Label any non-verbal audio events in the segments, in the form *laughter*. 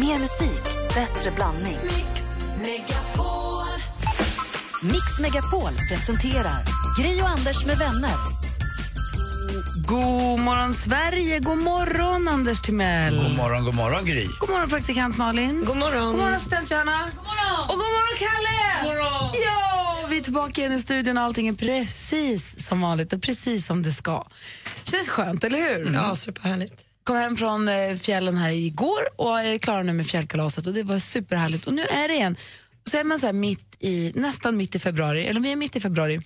Mer musik, bättre blandning. Mix Megapol. Mix Megapol presenterar Gri och Anders med vänner. God morgon, Sverige! God morgon, Anders Timell! God morgon, god morgon Gry. God morgon, praktikant Malin! God morgon. God morgon, assistent Johanna! God morgon. Och god morgon, Kalle! God morgon. Ja, vi är tillbaka igen i studion och allting är precis som vanligt och precis som det ska. Känns skönt, eller hur? Ja, superhärligt kom hem från eh, fjällen här igår och är klar nu med fjällkalaset och det var superhärligt. Och nu är det igen. Så är man så här mitt i, nästan mitt i februari, eller vi är mitt i februari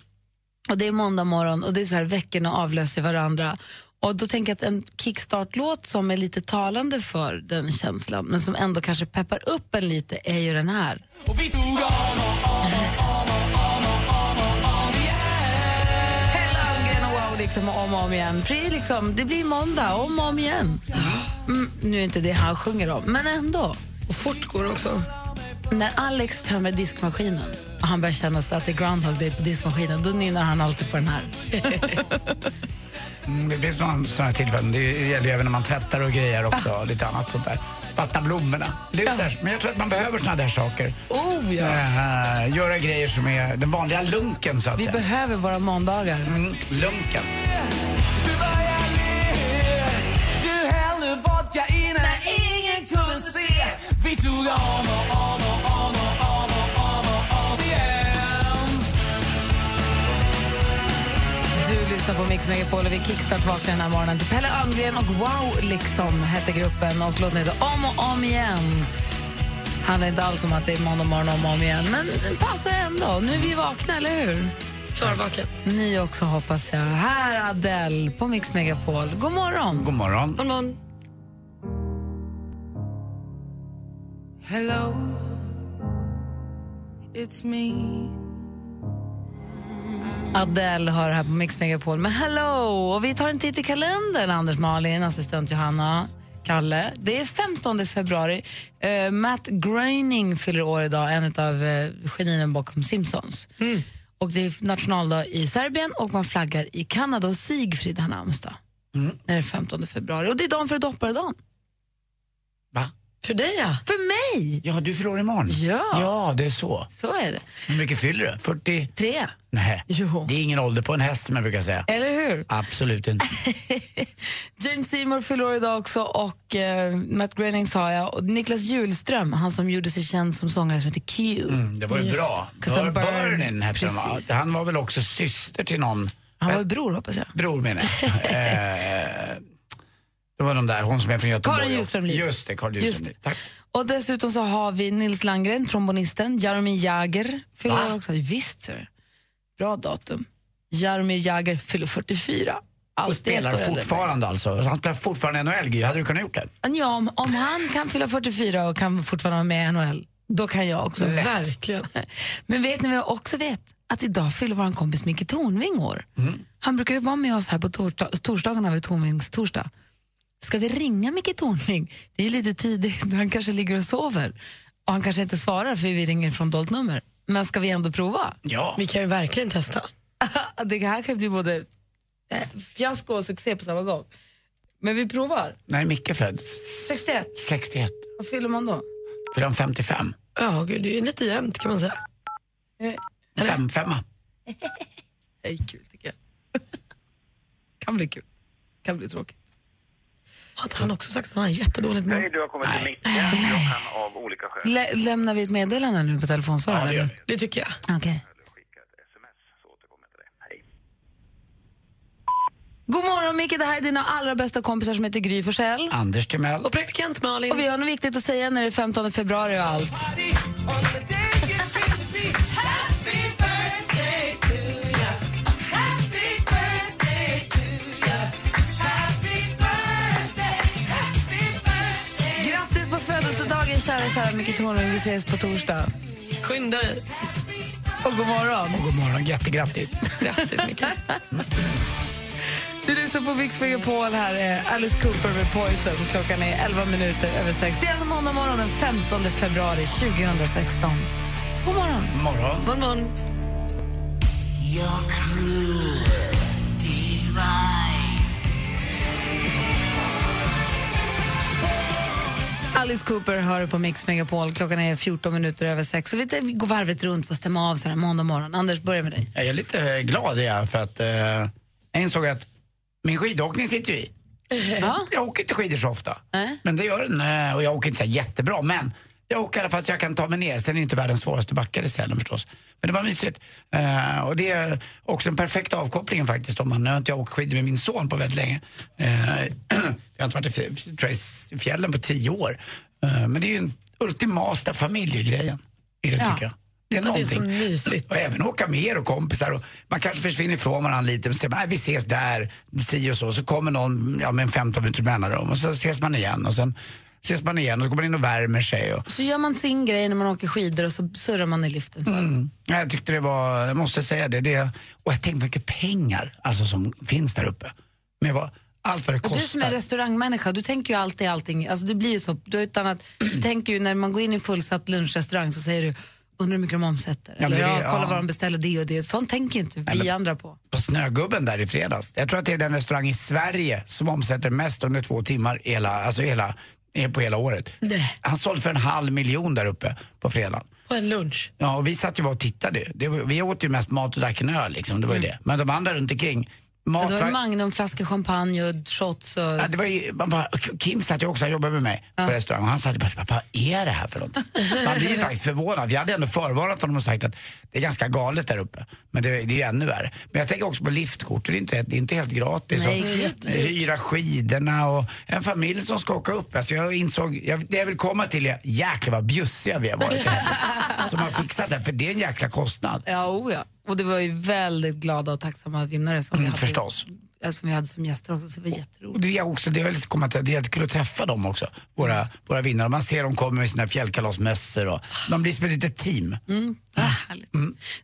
och det är måndag morgon och det är så här veckorna avlöser varandra. Och då tänker jag att en kickstart-låt som är lite talande för den känslan men som ändå kanske peppar upp en lite är ju den här. Hela liksom om och om igen. För det, är liksom, det blir måndag om och om igen. Mm, nu är inte det han sjunger om, men ändå. Och fort går det också. När Alex tömmer diskmaskinen och han börjar känna sig att det är Groundhog Day på diskmaskinen, då nynnar han alltid på den här. *laughs* Mm, det finns några sådana tillfällen. Det gäller ju även när man tvättar och grejer också. och Lite annat sånt där. Vattna blommorna. Här, men jag tror att man behöver såna där saker. Oh ja! Eh, göra grejer som är den vanliga lunken så att Vi säga. behöver våra måndagar. Mm, lunken. Du lyssnar på Mix Megapol och vi kickstart vaknar den här morgonen till Pelle Almgren och Wow liksom hette gruppen och låten heter Om och om igen. Handlar inte alls om att det är måndag morgon om och om igen, men passar ändå. Nu är vi vakna, eller hur? Klarvaken. Ni också hoppas jag. Här är Adele på Mix Megapol. God morgon! God morgon. God morgon. Hello, it's me. Adele hör här på Mix Megapol med Hello! Och vi tar en titt i kalendern, Anders Malin, assistent Johanna, Kalle. Det är 15 februari. Eh, Matt Groening fyller år idag, en av uh, genierna bakom Simpsons. Och Det är nationaldag i Serbien och man flaggar i Kanada. Och Sigfrid har namnsdag. Mm. Det är 15 februari. Och det är dagen för dopparedagen. Va? För dig, ja. För mig! Ja, du fyller år imorgon. Ja. Ja, det är så. Så är det. Hur mycket fyller du? 40? Tre. Nej, Jo. det är ingen ålder på en häst som jag brukar säga. Eller hur? Absolut inte. *laughs* Jane Seymour fyller år idag också och eh, Matt Groening sa jag. Och Niklas Hjulström, han som gjorde sig känd som sångare som heter Q. Mm, det var ju Just bra. Bur- burn. Burnin hette? Precis. Han var väl också syster till någon Han var ju bror hoppas jag. bror menar jag. *laughs* eh, det var de där, hon som är från Göteborg. Karin Ljungström Liv. Just det, Karin Just Ljungström Liv. Tack. Och dessutom så har vi Nils Landgren, trombonisten, Jaromir Jagr fyller också. Visst ser. Bra datum. Jaromir Jagr fyller 44. Och Alltid spelar fortfarande alltså. Han spelar fortfarande NHL, Gry. Hade du kunnat gjort det? Ja, om, om han kan fylla 44 och kan fortfarande vara med i NHL, då kan jag också. Verkligen. *laughs* Men vet ni vad jag också vet? Att idag fyller vår kompis Micke Tornving år. Han brukar ju vara med oss här på torsdag, torsdagarna vid Tornvings torsdag. Ska vi ringa Micke Tornving? Det är lite tidigt, *laughs* han kanske ligger och sover. Och han kanske inte svarar för vi ringer från dolt nummer. Men ska vi ändå prova? Ja. Vi kan ju verkligen testa. *laughs* det här kan bli både eh, fiasko och succé på samma gång. Men vi provar. När är Micke född? 61. 61. Vad fyller man då? Fyller han 55? Ja, gud, det är lite jämnt kan man säga. Eh, Fem, femma. *laughs* Det är kul tycker jag. kan bli kul. Kan bli tråkigt. Har inte han också sagt att han har jättedåligt mål? Nej, du har kommit till kan av olika skäl Lä lämnar vi ett meddelande nu på telefonsvararen? Ja, det gör eller? vi. Det tycker jag. Hej. God morgon Micke, det här är dina allra bästa kompisar som heter Gry Forssell. Anders Timell. Och praktikant Malin. Och vi har något viktigt att säga när det är 15 februari och allt. Kära, Micke Tornving. Vi ses på torsdag. Skynda dig. Och god morgon. God morgon, jättegrattis. Grattis, Micke. *laughs* Du lyssnar på Mix Megapol. Här är Alice Cooper med Poison. Klockan är 11 minuter över 6. Det är alltså måndag morgon den 15 februari 2016. God morgon. God morgon. God morgon. Alice Cooper hör på Mix Megapol. Klockan är 14 minuter över sex. Så vi går varvet runt för att stämma av så här måndag morgon. Anders, börja med dig. Jag är lite glad är jag för att eh, jag insåg att min skidåkning sitter ju i. Ja. Jag åker inte skidor så ofta. Nej. Men det gör den eh, och jag åker inte så jättebra men jag åker i alla fall så jag kan ta mig ner. Sen är det inte världens svåraste backar i Sälen förstås. Men det var mysigt. Eh, och det är också en perfekt avkoppling faktiskt. Om man, nu har inte jag åkt skidor med min son på väldigt länge. Eh, jag har inte varit i jag, fjällen på tio år. Eh, men det är ju den ultimata familjegrejen. Är det, Ja. tycker jag. Det är Ja, det är så någonting. mysigt. Och även åka med er och kompisar. Och man kanske försvinner ifrån varandra lite. Men säger man, "Nej, vi ses där, si och så. Så kommer någon ja, med en 15 minuters mellanrum och så ses man igen. Och sen ses man igen och så går man in och värmer sig. Och, Så gör man sin grej när man åker skidor och så surrar man i liften sen. mm. Jag tyckte det var, jag måste säga det. det och jag tänkte mycket pengar alltså, som finns där uppe. Med vad, allt vad det kostar. du som är restaurangmänniska, du tänker ju alltid allting. Alltså det blir ju så. Du, ett annat, du tänker ju när man går in i en fullsatt lunchrestaurang så säger du undrar hur mycket de omsätter. Ja, Eller det- ja, kolla vad de beställer det och det. Sånt tänker inte vi men- andra på. på Snögubben där i fredags. Jag tror att det är den restaurang i Sverige som omsätter mest under två timmar hela, alltså hela, på hela året. Nej. Han sålde för en halv miljon där uppe på fredagen. På en lunch. Ja, och vi satt ju bara och tittade. Det, vi åt ju mest mat och drack en öl liksom, det var ju det. Men de andra runt omkring, mat Det var var- Magnum, flaskor champagne och shots och... Ja, det var ju, man bara, Kim satt ju också, han jobbade med mig på restaurang och han sa bara, vad är det här för något? Man blir ju *laughs* faktiskt förvånad. Vi hade ändå förvarnat honom och sagt att det är ganska galet där uppe. Men det, det är ju ännu värre. Men jag tänker också på liftkort, det är inte, det är inte helt gratis. Nej, Och hyra skidorna och en familj som ska åka upp. Alltså jag insåg, jag, det jag vill komma till är, jäklar vad bjussiga vi har varit. som har fixat det, för det är en jäkla kostnad. Ja, oh ja. Och det var ju väldigt glada och tacksamma vinnare som, vi, Mm, hade, förstås. ja, som vi hade som gäster också, så det var jätteroligt. Och det är också, det är, väl komma till, det är jättekul att träffa dem också, våra, våra vinnare. Man ser dem komma med sina fjällkalasmössor och de blir som ett litet team. Ah, härligt.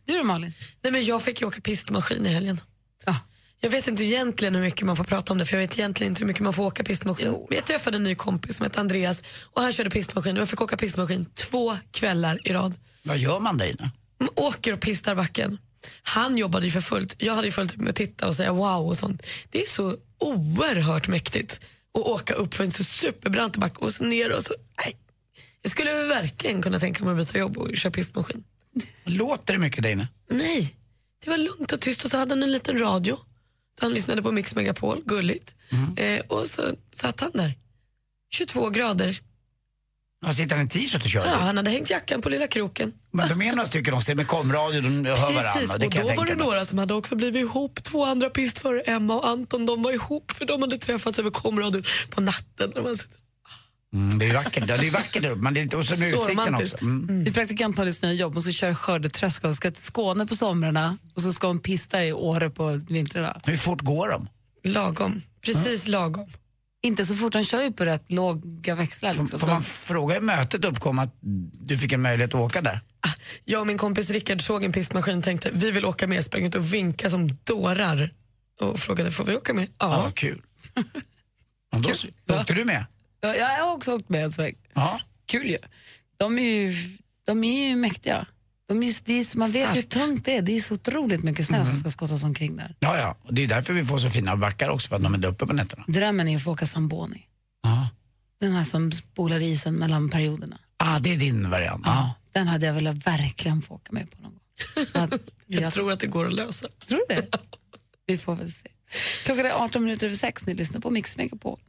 Du då Malin? Nej, men jag fick ju åka pistmaskin i helgen. Ja. Jag vet inte egentligen hur mycket man får prata om det för jag vet egentligen inte hur mycket man får åka pistmaskin. Men jag träffade en ny kompis som hette Andreas och han körde pistmaskin och jag fick åka pistmaskin två kvällar i rad. Vad gör man där inne? Man åker och pistar backen. Han jobbade ju för fullt. Jag hade ju fullt upp med att titta och säga wow och sånt. Det är så oerhört mäktigt att åka upp för en så superbrant back och så ner och så... Nej. Jag skulle verkligen kunna tänka mig att byta jobb och köra pistmaskin. Låter det mycket inne? Nej, det var lugnt och tyst och så hade han en liten radio. Han lyssnade på Mix Megapol, gulligt. Eh, och så satt han där. 22 grader. Ja, sitter han i t-shirt och kör? Ja, han hade hängt jackan på lilla kroken. Men de är några stycken också med komradio, de hör Precis, varandra. Det och då jag var det mig. några som hade också blivit ihop. Två andra pistförare, Emma och Anton, de var ihop för de hade träffats över komradion på natten. Mm, det är vackert, det är vackert där uppe, men det är, och så med Så utsikten romantiskt. också. Mm. Vi praktikant Malins nya jobb och så kör skördetröska och ska till Skåne på somrarna och så ska hon pista i Åre på vintrarna. Hur fort går de? Lagom, precis lagom. Inte så fort, han kör ju på rätt låga växlar. Liksom. Får man fråga i mötet uppkom att du fick en möjlighet att åka där? Ah, Jag och min kompis Rickard såg en pistmaskin och tänkte vi vill åka med, sprang ut och vinkade som dårar och frågade får vi åka med? Ja, Ja. vad kul. *laughs* Och då, Kul. åkte du med? Ja, jag har också åkt med en sväng. Ja. Kul ju. De är ju, de är ju mäktiga. De är, ju- det är, man vet ju hur tungt det är. Det är så otroligt mycket snö som ska skottas omkring där. Ja, ja. Och det är därför vi får så fina backar också, för att de är där uppe på nätterna. Drömmen är att få åka Zamboni. Ja. Den här som spolar isen mellan perioderna. Ah, det är din variant. Ja. Den hade jag velat verkligen få åka med på någon gång. *laughs* Att- Jag tror att det går att lösa. Tror du det? *laughs* Vi får väl se. Klockan är 18 minuter över sex. Ni lyssnar på Mix Megapol.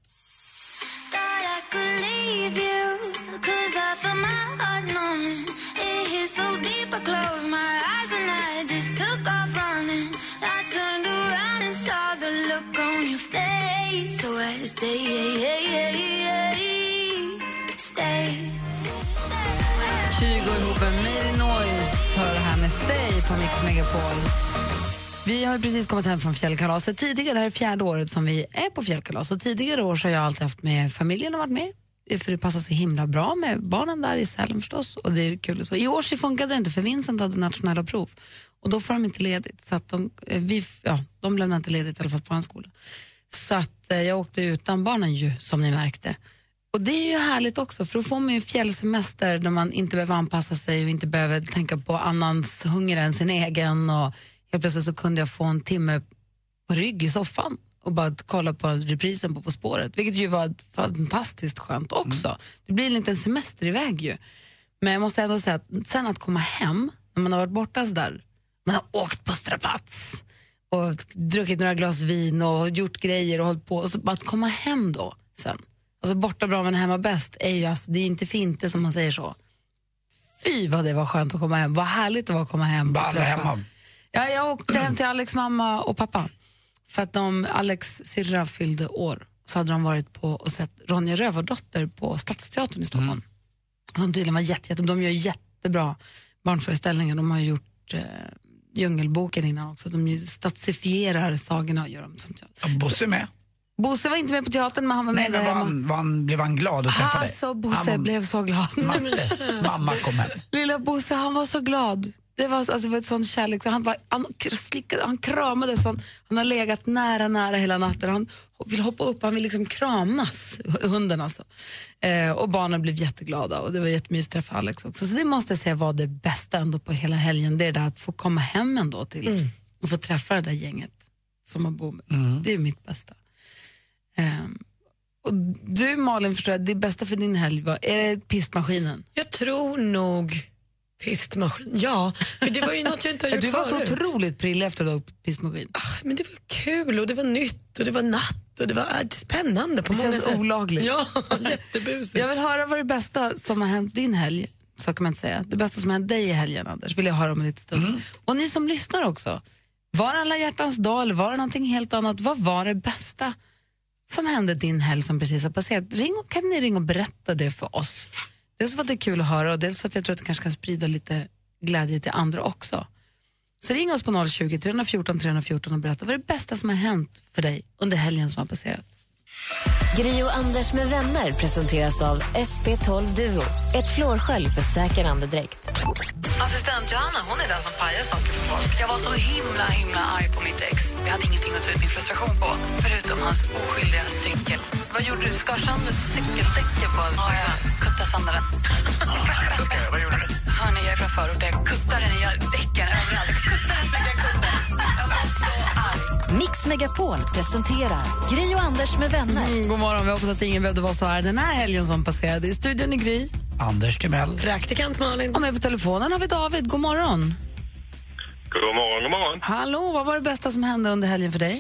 Ihop Noise hör här med Stay på Mix Megapol. Vi har ju precis kommit hem från fjällkalaset. Tidigare, det här är fjärde året som vi är på fjällkalas. Och tidigare år så har jag alltid haft med familjen och varit med. För det passar så himla bra med barnen där i Sälen förstås. Och det är kul. Så. I år så funkade det inte för Vincent hade nationella prov. Och då får de inte ledigt. Så att de, eh, vi, ja, de lämnar inte ledigt i alla fall på hans skola. Så att eh, jag åkte utan barnen ju, som ni märkte. Och det är ju härligt också, för då får man ju fjällsemester där man inte behöver anpassa sig och inte behöver tänka på annans hunger än sin egen. Och helt plötsligt så kunde jag få en timme på rygg i soffan och bara kolla på reprisen på På spåret, vilket ju var fantastiskt skönt också. Det blir en liten semester iväg ju. Men jag måste ändå säga att sen att komma hem, när man har varit borta sådär, man har åkt på strapats och druckit några glas vin och gjort grejer och hållit på, och så bara att komma hem då sen. Alltså borta bra men hemma bäst är ju alltså, det är inte fint som man säger så. Fy vad det var skönt att komma hem, vad härligt det var att komma hem. Och hemma. Ja, jag åkte hem till Alex mamma och pappa. För att de, Alex syrra fyllde år. Så hade de varit på och sett Ronja Rövardotter på Stadsteatern i Stockholm. Som tydligen var jätte, jätte, de gör jättebra barnföreställningar. De har gjort eh, Djungelboken innan också. De ju stadsifierar sagorna och gör dem som. Ja, Bosse med. Bosse var inte med på teatern men han var med Nej, men var han, var han, blev han glad att träffa dig? Alltså Bosse Han- blev så glad. Matte, mamma kom hem. Lilla Bosse, han var så glad. Det var, alltså, det var ett sånt kärlek. Så han, var, han, slickade, han kramades. Han, han har legat nära, nära hela natten. Han vill hoppa upp, han vill liksom kramas, hunden alltså. Eh, och barnen blev jätteglada och det var jättemysigt att träffa Alex också. Så det måste jag säga var det bästa ändå på hela helgen. Det är det att få komma hem ändå till och få träffa det där gänget som man bor med. Det är mitt bästa. Ehm, och du Malin, förstår jag, det bästa för din helg var, är det pistmaskinen? Jag tror nog pistmaskin. Ja, för det var ju något jag inte har *laughs* gjort Du var så förut. otroligt prillig efter att du pistmaskin. Ah, Men det var kul och det var nytt och det var natt och det var äh, spännande på Det många känns sätt. olagligt. Ja, *laughs* jättebusigt. Jag vill höra vad det bästa som har hänt din helg, så kan man inte säga. Det bästa som hänt dig i helgen, Anders, vill jag höra om en liten stund. Och ni som lyssnar också. Var det alla hjärtans dag eller var det någonting helt annat? Vad var det bästa som hände din helg som precis har passerat? Ring kan ni ringa och berätta det för oss? Dels för att det är kul att höra och dels för att jag tror att det kanske kan sprida lite glädje till andra också. Så ring oss på 020 314 314 och berätta vad är det bästa som har hänt för dig under helgen som har passerat. Gri och Anders med vänner presenteras av SP12 Duo. Ett flårskölj för säker andedräkt. Assistent Johanna, hon är den som pajar saker för folk. Jag var så himla, himla arg på mitt ex. Jag hade ingenting att ta ut min frustration på, förutom hans oskyldiga cykel. Vad gjorde du? Skar sönder cykeldäcket på Ja, jag kuttade sönder den. Vad gjorde du? Hörni, jag är från förort. Jag kuttade den, jag däcken överallt. Jag kuttade Mix Megapol presenterar Gri och Anders med vänner. Mm, god morgon, vi hoppas att ingen behövde vara så arg den här helgen som passerade. I studion i Gry. Anders Timell. Praktikant Malin. Och med på telefonen har vi David. God morgon. God morgon, god morgon. Hallå, vad var det bästa som hände under helgen för dig?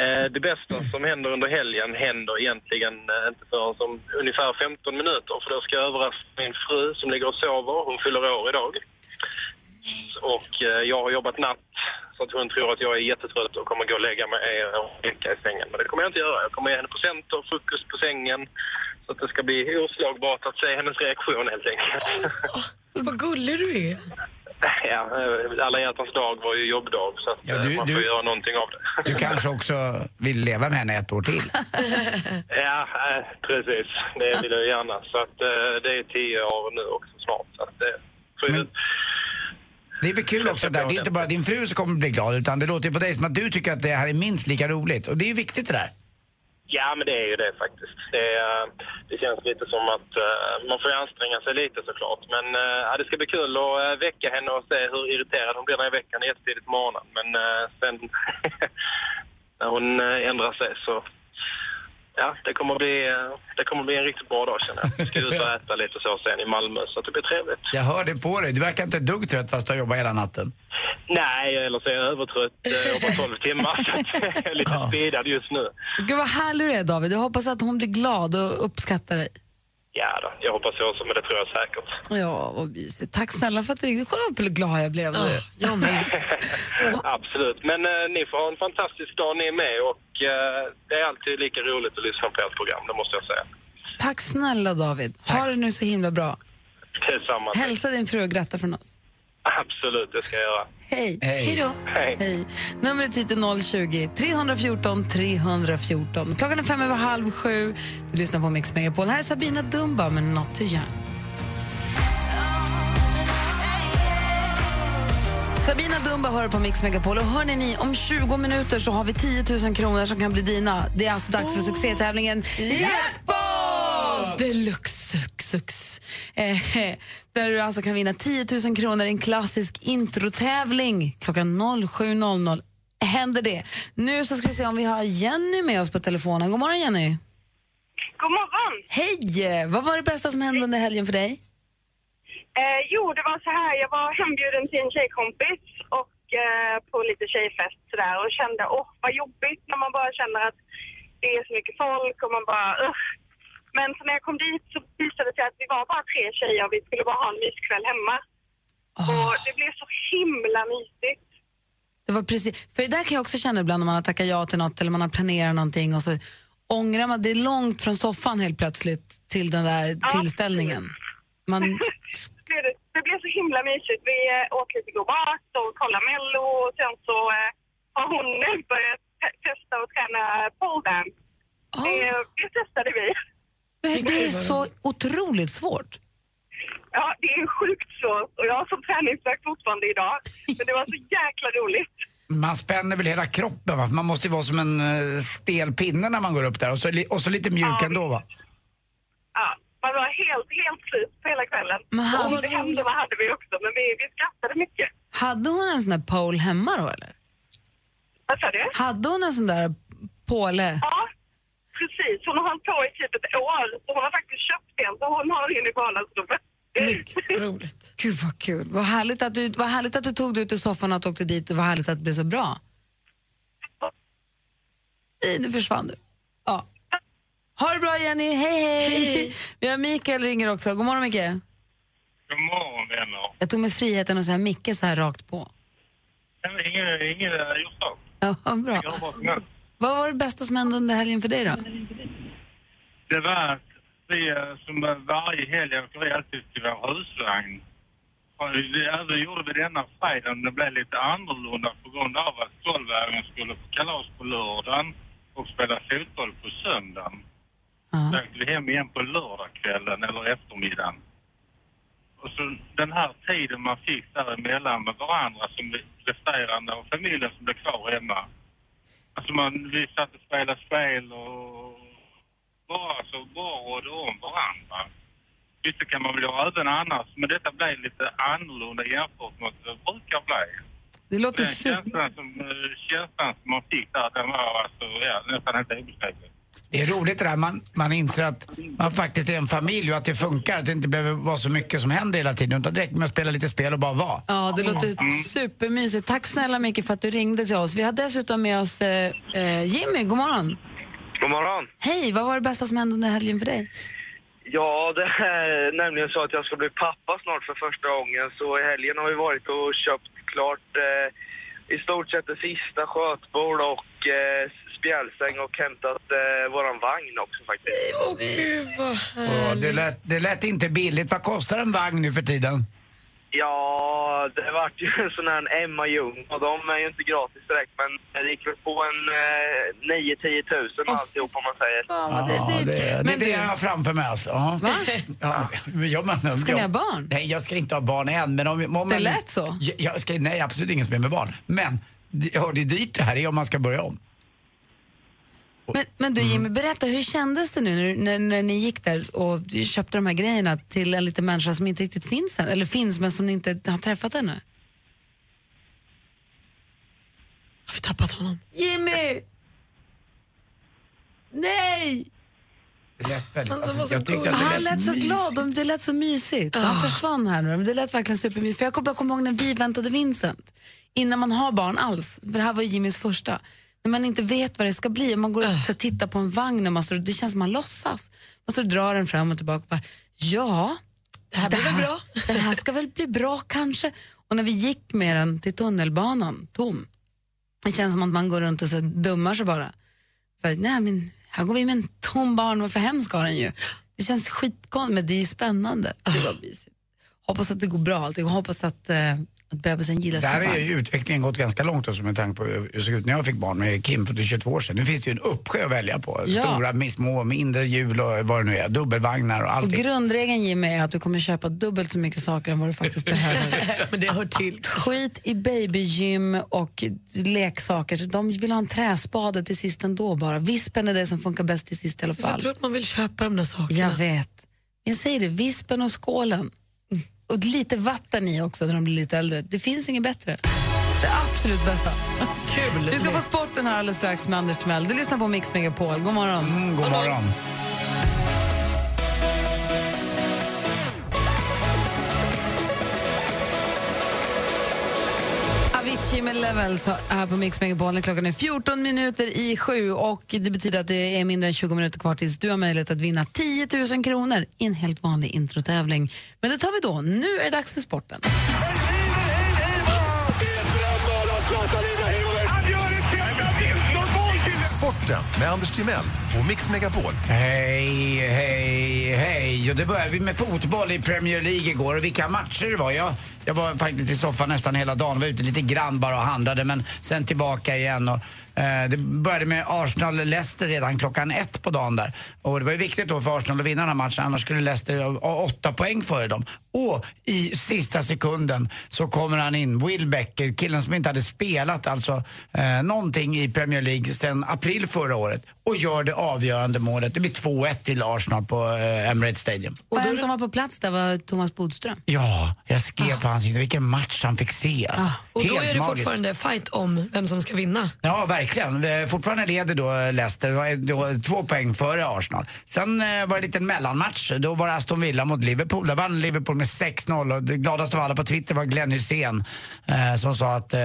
Eh, det bästa som händer under helgen händer egentligen eh, inte förrän som ungefär 15 minuter. För då ska jag överraska min fru som ligger och sover. Hon fyller år idag. Och eh, jag har jobbat natt så att hon tror att jag är jättetrött och kommer gå och lägga mig och leka i sängen. Men det kommer jag inte göra. Jag kommer ge henne presenter och frukost på sängen. Så att det ska bli oslagbart att se hennes reaktion helt enkelt. Vad gullig du är. *laughs* ja, eh, alla hjärtans dag var ju jobbdag så att Ja, eh, du- man får du- göra någonting av det. Du kanske också vill leva med henne ett år till? *laughs* Ja, eh, precis. Det vill jag gärna. Så att eh, det är tio år nu också snart. Så att det. Men- det är väl kul också där, det är inte bara din fru som kommer bli glad utan det låter ju på dig som att du tycker att det här är minst lika roligt. Och det är ju viktigt det där. Ja, men det är ju det faktiskt. Det, eh, det känns lite som att eh, man får anstränga sig lite såklart. Men eh, ja, det ska bli kul att väcka henne och se hur irriterad hon blir när jag väcker henne jättetidigt på morgonen. Men sen *laughs* när hon ändrar sig så... Ja, det kommer, bli, eh, det kommer bli en riktigt bra dag känner jag. Vi ska ut och äta lite så sen i Malmö så det blir trevligt. Jag hör det på dig, du verkar inte ett dugg trött fast du har jobbat hela natten. Nej, eller så är jag övertrött. Jag jobbar 12 timmar så jag är lite Ja. speedad just nu. Gud vad härlig du är David. Jag hoppas att hon blir glad och uppskattar dig. Ja då, jag hoppas jag också, men det tror jag säkert. Ja, vad mysigt. Tack snälla för att du ringde. Kolla vad glad jag blev. nu. Jag med. *laughs* Absolut. Men eh, ni får ha en fantastisk dag ni med och eh, det är alltid lika roligt att lyssna på ert program, det måste jag säga. Tack snälla David. Ha det nu så himla bra. Tillsammans. Hälsa din fru och gratta från oss. Absolut, det ska jag göra. Hej. Hej. Hej. Hej. Numret hit är 020 314 314. Klockan är fem över halv sju. Du lyssnar på Mix Megapol. Här är Sabina Dumba med Not Too Young. Sabina Dumba hör på Mix Megapol. Och hörni ni, om 20 minuter så har vi 10 000 kronor som kan bli dina. Det är alltså dags för succétävlingen Jackpot! Deluxe sux. Eh, *laughs* där du alltså kan vinna 10 000 kronor i en klassisk introtävling klockan 07.00 händer det. Nu så ska vi se om vi har Jenny med oss på telefonen. God morgon Jenny. God morgon! Hej! Vad var det bästa som hände under helgen för dig? Eh, jo, det var så här, jag var hembjuden till en tjejkompis och eh, på lite tjejfest sådär och kände, åh vad jobbigt när man bara känner att det är så mycket folk och man bara, Ugh. Men så när jag kom dit så visade det sig att vi var bara tre tjejer och vi skulle bara ha en myskväll hemma. Och det blev så himla mysigt. Det var precis, för det där kan jag också känna ibland när man har tackat ja till något eller man har planerat någonting och så ångrar man, det är långt från soffan helt plötsligt till den där Ja. tillställningen. Man, *laughs* Det blev, det blev så himla mysigt. Vi eh, åt lite mat och kollade Mello och sen så eh, har hon börjat te- testa och träna pole dance. Eh, det testade vi. Det är så otroligt svårt. Ja, det är sjukt svårt och jag har som träningsvärk fortfarande idag. Men det var så jäkla roligt. Man spänner väl hela kroppen va? För man måste ju vara som en eh, stel pinne när man går upp där och så, och så lite mjuk Ja, ändå va? Ja, man var helt, helt slut på hela kvällen. Men han- Och det händerna hade vi också, men vi, vi skrattade mycket. Hade hon en sån där pole hemma då eller? Vad sa du? Hade hon en sån där påle? Ja, precis. Hon har hållit på i typ ett år. Så hon har faktiskt köpt en, så hon har den i vardagsrummet. Mycket roligt. *laughs* Gud vad kul. Vad härligt att du, vad härligt att du tog dig ut ur soffan och åkte dit och vad härligt att det blev så bra. Nej, nu försvann du. Ja. Ha det bra Jenny, hej hej! Vi har Mikael ringer också. God morgon Micke. God morgon vänner. Jag tog mig friheten att säga Micke så här rakt på. Inget, inget gjort av. Ja, bra. Vad var det bästa som hände under helgen för dig då? Det var att vi eh, som varje helg åker vi alltid till vår husvagn. Även gjorde vi denna fredagen. Det blev lite annorlunda på grund av att Solvägen skulle på kalas på lördagen och spela fotboll på söndagen. Ja. Så åkte vi hem igen på lördagskvällen eller eftermiddagen. Och så den här tiden man fick däremellan med varandra som resterande och familjen som blev kvar hemma. Alltså man, vi satt och spelade spel och bara så bara rådde om varandra. Visst det kan man väl göra även annars, men detta blev lite annorlunda jämfört med vad det brukar bli. Det låter super... känslan som, eh, känslan som man fick där, den var alltså, ja, nästan helt obeskrivlig. Det är roligt det där, man, man inser att man faktiskt är en familj och att det funkar. Att det inte behöver vara så mycket som händer hela tiden. Utan det räcker med att spela lite spel och bara vara. Ja, det låter supermysigt. Tack snälla Micke för att du ringde till oss. Vi har dessutom med oss eh, eh, Jimmy, god morgon. God morgon. Hej, vad var det bästa som hände under helgen för dig? Ja, det är nämligen så att jag ska bli pappa snart för första gången. Så i helgen har vi varit och köpt klart eh, i stort sett det sista skötbord och eh, spjälsäng och hämtat eh, våran vagn också faktiskt. Åh gud vad Och det, lät, det lät inte billigt. Vad kostar en vagn nu för tiden? Ja, det vart ju en sån här Emma Ljung och de är ju inte gratis direkt men det gick väl på en eh, 9-10 tusen alltihop om man säger. Ja, Ja, det, det, är Men det du, jag har framför mig alltså. Ja. Va? *laughs* Ja, men jag, men, Ska ni jag- ha barn? Nej, jag ska inte ha barn än. Men om, om Det lät så. Jag, jag ska, nej, absolut ingen som är med barn. Men det, ja, det är dyrt det här är om man ska börja om. Men, men du Jimmy, berätta, hur kändes det nu när, när, när ni gick där och köpte de här grejerna till en liten människa som inte riktigt finns än, eller finns men som ni inte har träffat ännu? Har vi tappat honom? Jimmy! Nej! Det lät väldigt, Han alltså, så jag tyckte att det Han lät så mysigt. glad, och det lät så mysigt. Han försvann här nu, men det lät verkligen supermysigt. För jag kommer kom ihåg när vi väntade Vincent, innan man har barn alls, för det här var Jimmys första. När man inte vet vad det ska bli, man går och tittar på en vagn och man står, det känns som man låtsas. Man står och drar den fram och tillbaka och bara, ja, Det här blir väl bra? *laughs* det här ska väl bli bra kanske. Och när vi gick med den till tunnelbanan, tom, det känns som att man går runt och så dummar sig bara. Så här, nej men här går vi med en tom barn, varför hem ska den ju? Det känns skitkonstigt, men det är spännande. Det var mysigt. Hoppas att det går bra allting och hoppas att, eh, att bebisen gillar Där sin har ju utvecklingen gått ganska långt också med tanke på hur det såg ut när jag fick barn med Kim för 22 år sedan. Nu finns det ju en uppsjö att välja på. Ja. Stora, små, mindre hjul och vad det nu är. Dubbelvagnar och Och allting. grundregeln Jimmy är att du kommer köpa dubbelt så mycket saker än vad du faktiskt behöver. *laughs* Men det hör till. Skit i babygym och leksaker. Så De vill ha en träspade till sist ändå bara. Vispen är det som funkar bäst till sist i alla Så jag fall. tror att man vill köpa de där sakerna. Jag vet. Jag säger det, vispen och skålen. Och lite vatten i också när de blir lite äldre. Det finns inget bättre. Det absolut bästa. Kul. Vi ska få sporten här alldeles strax med Anders Timell. Du lyssnar på Mix Megapol. God morgon. Mm, god morgon. Avicii med Levels här på Mix Megapol. Klockan är 14 minuter i sju och det betyder att det är mindre än 20 minuter kvar tills du har möjlighet att vinna 10 000 kronor i en helt vanlig introtävling. Men det tar vi då. Nu är det dags för sporten. Sporten med Anders Timell och Mix Megapol. Hej, hej, hej. Och det började vi med fotboll i Premier League igår. Och vilka matcher det var. Jag, jag var faktiskt i soffan nästan hela dagen. Var ute lite grann bara och handlade men sen tillbaka igen. Och, eh, det började med Arsenal-Leicester redan klockan ett på dagen där. Och det var ju viktigt då för Arsenal att vinna den här matchen. Annars skulle Leicester ha åtta poäng före dem. Och i sista sekunden så kommer han in, Wilbeck, killen som inte hade spelat alltså eh, någonting i Premier League sedan april förra året och gör det avgörande målet. Det blir 2-1 till Arsenal på eh, Emirates Stadium. Och en som var på plats där var Thomas Bodström. Ja, jag skrev på hans Insta, vilken match han fick se. Alltså. Och då Helt är det magiskt. fortfarande fight om vem som ska vinna. Ja, verkligen. Eh, Fortfarande leder då Leicester, var då två poäng före Arsenal. Sen eh, var det en mellanmatch. Då var det Aston Villa mot Liverpool. Där vann Liverpool med 6-0 och det gladaste av alla på Twitter var Glenn Hysén eh, som sa att eh,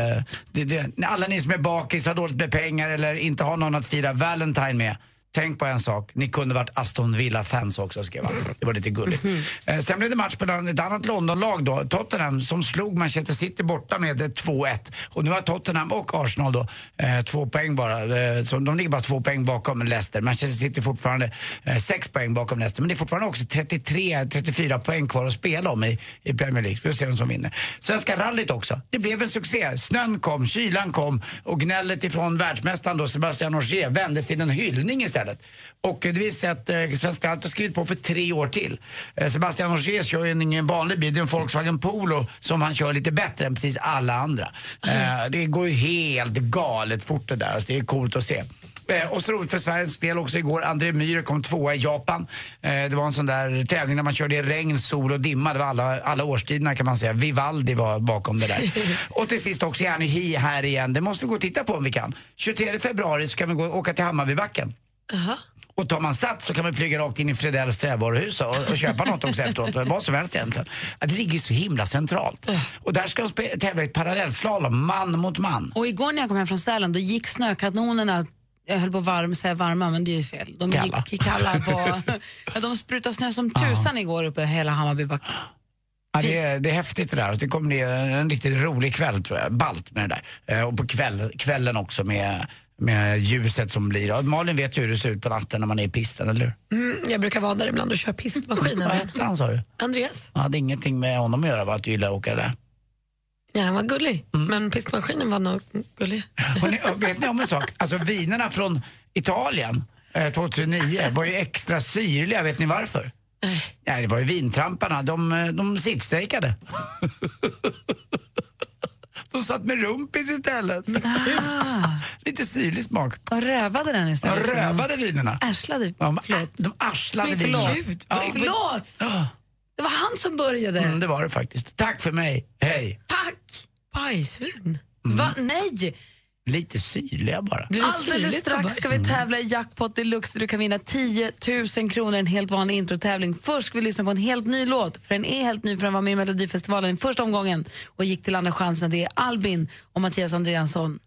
det, det, alla ni som är bakis, har dåligt med pengar eller inte har någon att fira Valentine med. Tänk på en sak, ni kunde varit Aston Villa-fans också skrev han. Det var lite gulligt. Eh, sen blev det match mellan ett annat Londonlag då, Tottenham, som slog Manchester City borta med eh, 2-1. Och nu har Tottenham och Arsenal då eh, två poäng bara. Eh, så de ligger bara två poäng bakom Leicester. Manchester City fortfarande eh, sex poäng bakom Leicester. Men det är fortfarande också 33-34 poäng kvar att spela om i, i Premier League. Vi får se vem som vinner. Svenska rallyt också. Det blev en succé. Snön kom, kylan kom och gnället ifrån världsmästaren då, Sebastian Ogier vändes till en hyllning istället. Och det visar sig att eh, Svenska rallyt har skrivit på för tre år till. Eh, Sebastian Ogier kör ju en- ingen vanlig bil, det är en Volkswagen Polo som han kör lite bättre än precis alla andra. Eh, det går ju helt galet fort det där, alltså, det är coolt att se. Eh, och så roligt för Sveriges del också igår, André Myhre kom tvåa i Japan. Eh, det var en sån där tävling där man körde i regn, sol och dimma. Det var alla, alla årstiderna kan man säga. Vivaldi var bakom det där. *laughs* och till sist också Janne Hi här igen. Det måste vi gå och titta på om vi kan. 23 februari så kan vi gå och åka till Hammarbybacken. Aha. Och tar man sats så kan man flyga rakt in i Fredells trävaruhus och, och köpa något också efteråt. Vad som helst egentligen. Det ligger så himla centralt. Och där ska de tävla i ett parallellslalom, man mot man. Och igår när jag kom hem från Sälen då gick snökanonerna jag höll på varm, säga varma, men det är ju fel. De Kalla. gick kalla på... *laughs* de sprutade snö som tusan igår uppe i hela Hammarbybacken. Ja, det, är, det är häftigt det där. Det kommer bli en riktigt rolig kväll tror jag. Balt med det där. Eh, och på kväll, kvällen också med, med ljuset som blir. Och Malin vet ju hur det ser ut på natten när man är i pisten, eller hur? Mm, jag brukar vara där ibland och köra pistmaskinen. Vad hette han sa du? Andreas, Ja, hade ingenting med honom att göra va, att du gillar att åka där. ja, han var gullig. Men pistmaskinen var nog gullig. Ni, vet ni om en sak? Alltså vinerna från Italien eh, 2009 var ju extra syrliga. Vet ni varför? Ja, det var ju vintramparna. De, eh, de sittstrejkade. De satt med rumpis istället. Lite syrlig smak. Och rövade den De istället. rövade vinerna. Ärslade. De, Förlåt. de arslade vinerna. förlåt. Ja, Förlåt! Ja, Det var han som började. mm, det var det faktiskt. Tack för mig. Hej. Tack! Bajsvin. Va? Nej! Lite syrliga bara. Alldeles strax ska vi tävla i Jackpot Deluxe där du kan vinna 10 000 kronor i en helt vanlig introtävling. Först ska vi lyssna på en helt ny låt, för den är helt ny för den var med i Melodifestivalen i första omgången och gick till andra chansen. Det är Albin och Mattias Andreasson.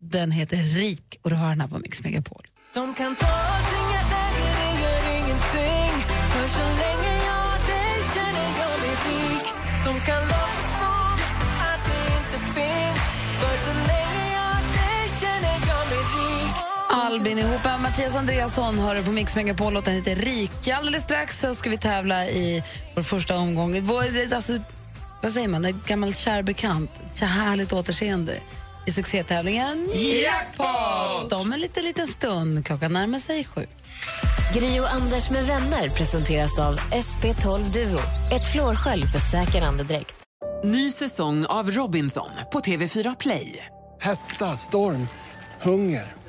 Den heter Rik och du hör den här på Mix Megapol. De kan ta allting jag äger, det gör ingenting För så länge jag har dig känner jag mig rik De kan låtsas som att jag inte finns För så länge Albin ihop med Mattias Andreasson hör du på Mix Megapol. Låten heter Rik. Alldeles strax så ska vi tävla i vår första omgång. Vår- Alltså, vad säger man? En gammal kär bekant. Så härligt återseende i succétävlingen Jackpot! Om en liten, liten stund. Klockan närmar sig sju. Gri och Anders med vänner presenteras av SP12 Duo. Ett flårskölj för säker andedräkt. Ny säsong av Robinson på TV4 Play. Hetta, storm, hunger.